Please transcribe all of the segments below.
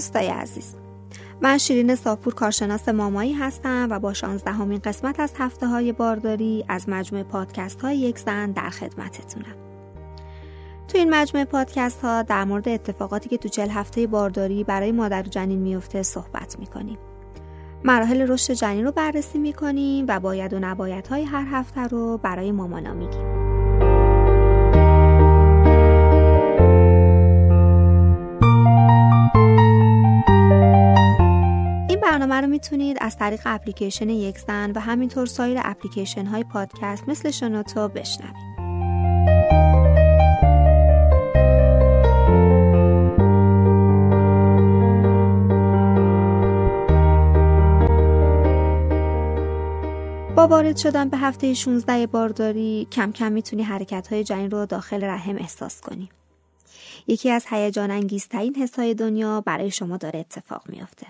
دوستای عزیز. من شیرین ساپور کارشناس مامایی هستم و با شانزدهمین قسمت از هفته های بارداری از مجموعه پادکست های یک زن در خدمتتونم. تو این مجموعه پادکست ها در مورد اتفاقاتی که تو چل هفته بارداری برای مادر جنین میفته صحبت می‌کنیم. مراحل رشد جنین رو بررسی می‌کنیم و باید و نباید های هر هفته رو برای مامانا میگیم. رو می‌تونید از طریق اپلیکیشن یک زن و همینطور سایر اپلیکیشن های پادکست مثل شنوتو بشنوید. با وارد شدن به هفته 16 بارداری کم کم می‌تونی حرکت های جنین رو داخل رحم احساس کنی. یکی از هیجان انگیزترین حسای دنیا برای شما داره اتفاق میافته.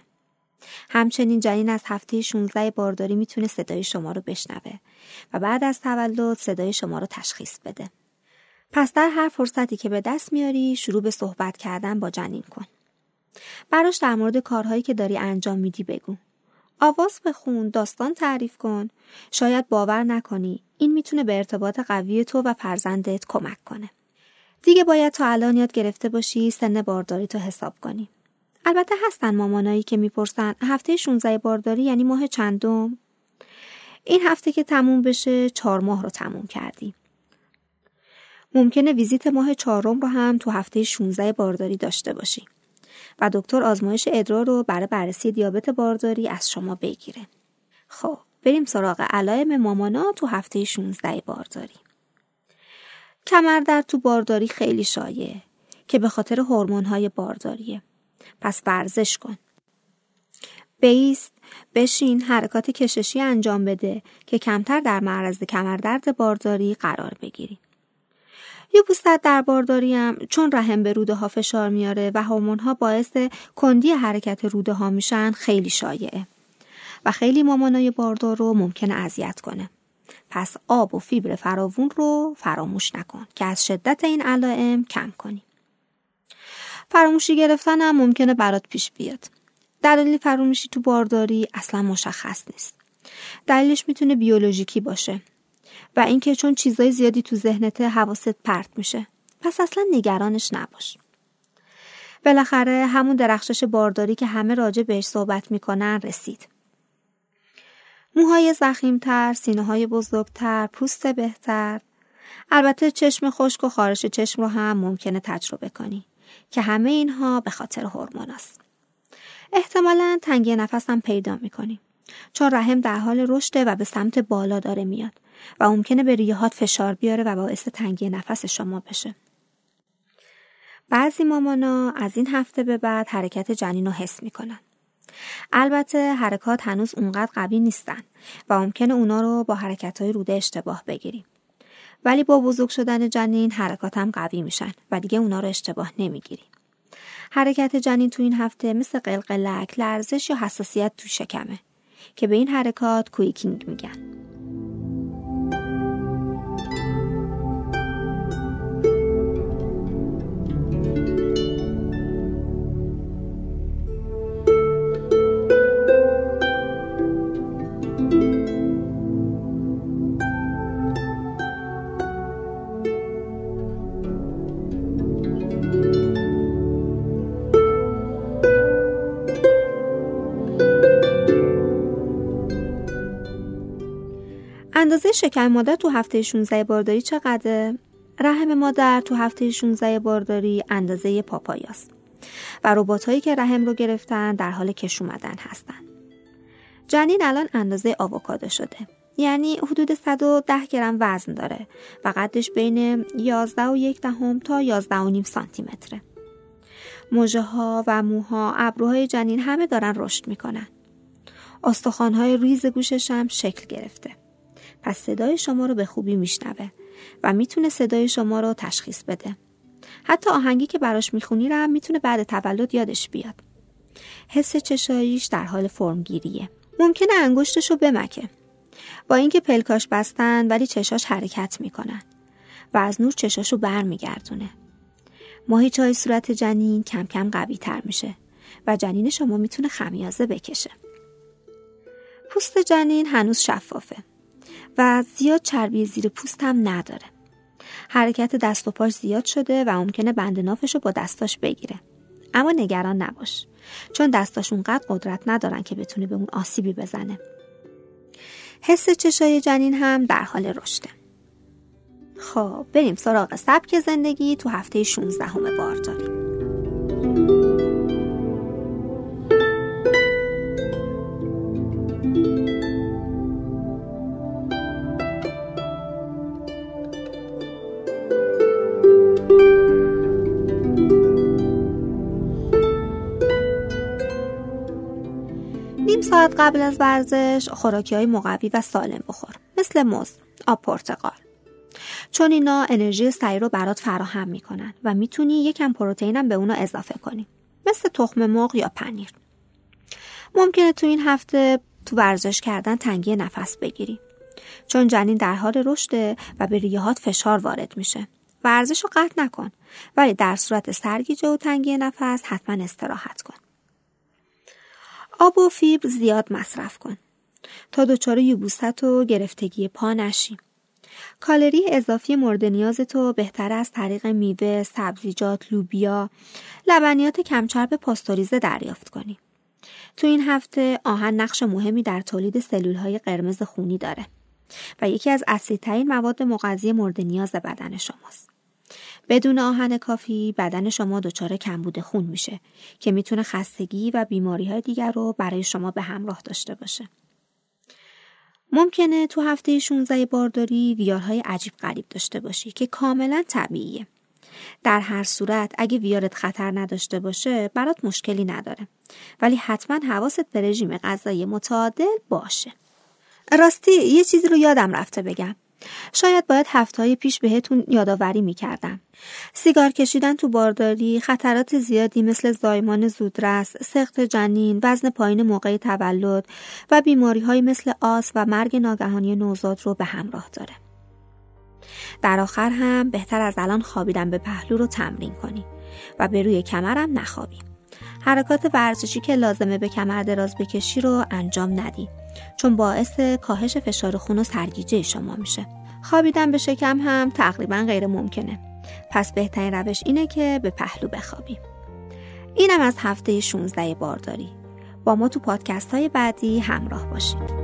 همچنین جنین از هفته 16 بارداری می‌تونه صدای شما رو بشنوه و بعد از تولد صدای شما رو تشخیص بده. پس در هر فرصتی که به دست میاری شروع به صحبت کردن با جنین کن. براش در مورد کارهایی که داری انجام میدی بگو. آواز بخون، داستان تعریف کن. شاید باور نکنی. این می‌تونه به ارتباط قوی تو و فرزندت کمک کنه. دیگه باید تا الان یاد گرفته باشی سن بارداری تو حساب کنی. البته هستن مامانایی که می‌پرسن هفته 16 بارداری یعنی ماه چندم؟ این هفته که تموم بشه چهار ماه رو تموم کردی. ممکنه ویزیت ماه چهارم رو هم تو هفته 16 بارداری داشته باشی. و دکتر آزمایش ادرار رو برای بررسی دیابت بارداری از شما بگیره. خب بریم سراغ علائم مامانا تو هفته 16 بارداری. کمر تو بارداری خیلی شایع که به خاطر های بارداریه. پس ورزش کن. بیست، بشین، حرکات کششی انجام بده که کمتر در معرض کمردرد بارداری قرار بگیری. پوستت در بارداری هم چون رحم به روده ها فشار میاره و هورمون ها باعث کندی حرکت روده ها میشن خیلی شایعه و خیلی مامانای باردار رو ممکنه اذیت کنه. پس آب و فیبر فراوون رو فراموش نکن که از شدت این علائم کم کنی. فراموشی گرفتن هم ممکنه برات پیش بیاد. دلیل فراموشی تو بارداری اصلا مشخص نیست. دلیلش می‌تونه بیولوژیکی باشه و اینکه چون چیزای زیادی تو ذهنت حواست پرت میشه. پس اصلا نگرانش نباش. بالاخره همون درخشش بارداری که همه راجع بهش صحبت می‌کنن رسید. موهای زخیمتر، سینه های بزرگتر، پوست بهتر. البته چشم خشک و خارش چشم رو هم ممکنه تجربه کنی. که همه اینها به خاطر هورمون است. احتمالا تنگی نفس هم پیدا می‌کنیم چون رحم در حال رشده و به سمت بالا داره میاد و ممکنه به ریهات فشار بیاره و باعث تنگی نفس شما بشه. بعضی مامانا از این هفته به بعد حرکت جنین رو حس می‌کنن. البته حرکات هنوز اونقدر قوی نیستن و ممکنه اونا رو با حرکت های روده اشتباه بگیریم. ولی با بزرگ شدن جنین حرکاتم قوی میشن و دیگه اونا رو اشتباه نمی‌گیری. حرکت جنین تو این هفته مثل قلقلک، لرزش یا حساسیت تو شکمه که به این حرکات کویکینگ میگن. اندازه شکم مادر تو هفته 16 بارداری چقدره؟ رحم مادر تو هفته 16 بارداری اندازه پاپایاست و ربات هایی که رحم رو گرفتن در حال کش اومدن هستن. جنین الان اندازه آووکادو شده. یعنی حدود 110 گرم وزن داره و قدش بین 11 و یک دهم تا 11 و نیم سانتی متره. موجه ها و موها ابروهای جنین همه دارن رشد می‌کنن. های ریز گوشش هم شکل گرفته. پس صدای شما رو به خوبی میشنوه و می‌تونه صدای شما رو تشخیص بده. حتی آهنگی که براش می‌خونی رو هم می‌تونه بعد تولد یادش بیاد. حس چشاییش در حال فرمگیریه. ممکنه انگشتش رو بمکه. با اینکه پلکاش بستن ولی چشاش حرکت می‌کنن و از نور چشاشو بر میگردونه. ماهیچه های صورت جنین کم کم قوی تر میشه و جنین شما می‌تونه خمیازه بکشه. پوست جنین هنوز شفافه و زیاد چربی زیر پوست هم نداره. حرکت دست و پاش زیاد شده و ممکنه بند نافش رو با دستاش بگیره. اما نگران نباش چون دستاش اونقدر قدرت ندارن که بتونه به اون آسیبی بزنه. حس چشای جنین هم در حال رشده. خب بریم سراغ سبک زندگی تو هفته 16 همه بارداری. قبل از ورزش خوراکی های مقوی و سالم بخور مثل موز، آب پرتقال. چون اینا انرژی سعی رو برات فراهم می‌کنن و می‌تونی یکم پروتئین هم به اونا اضافه کنی مثل تخم مرغ یا پنیر. ممکنه تو این هفته تو ورزش کردن تنگی نفس بگیری. چون جنین در حال رشده و به ریهات فشار وارد میشه. ورزش رو قطع نکن ولی در صورت سرگیجه و تنگی نفس حتما استراحت کن. آب و فیبر زیاد مصرف کن تا دچار یبوست و گرفتگی پا نشی کالری اضافی مورد نیاز تو بهتر از طریق میوه، سبزیجات، لوبیا، لبنیات کمچرب پاستوریزه دریافت کنی. تو این هفته آهن نقش مهمی در تولید سلول های قرمز خونی داره و یکی از اصلیترین مواد مغذی مورد نیاز بدن شماست. بدون آهن کافی بدن شما دچار کمبود خون میشه که می‌تونه خستگی و بیماری های دیگر رو برای شما به همراه داشته باشه. ممکنه تو هفته 16 بارداری ویارهای عجیب غریب داشته باشی که کاملا طبیعیه. در هر صورت اگه ویارت خطر نداشته باشه برات مشکلی نداره ولی حتما حواست به رژیم غذایی متعادل باشه. راستی یه چیزی رو یادم رفته بگم. شاید باید هفته پیش بهتون یادآوری می‌کردم. سیگار کشیدن تو بارداری خطرات زیادی مثل زایمان زودرس، سخت جنین، وزن پایین موقع تولد و بیماری های مثل آس و مرگ ناگهانی نوزاد رو به همراه داره. در آخر هم بهتر از الان خوابیدن به پهلو رو تمرین کنی و به روی کمرم نخوابی. حرکات ورزشی که لازمه به کمر دراز بکشی رو انجام ندی چون باعث کاهش فشار خون و سرگیجه شما میشه. خوابیدن به شکم هم تقریبا غیر ممکنه. پس بهترین روش اینه که به پهلو بخوابی. اینم از هفته 16 بارداری با ما تو پادکست های بعدی همراه باشید.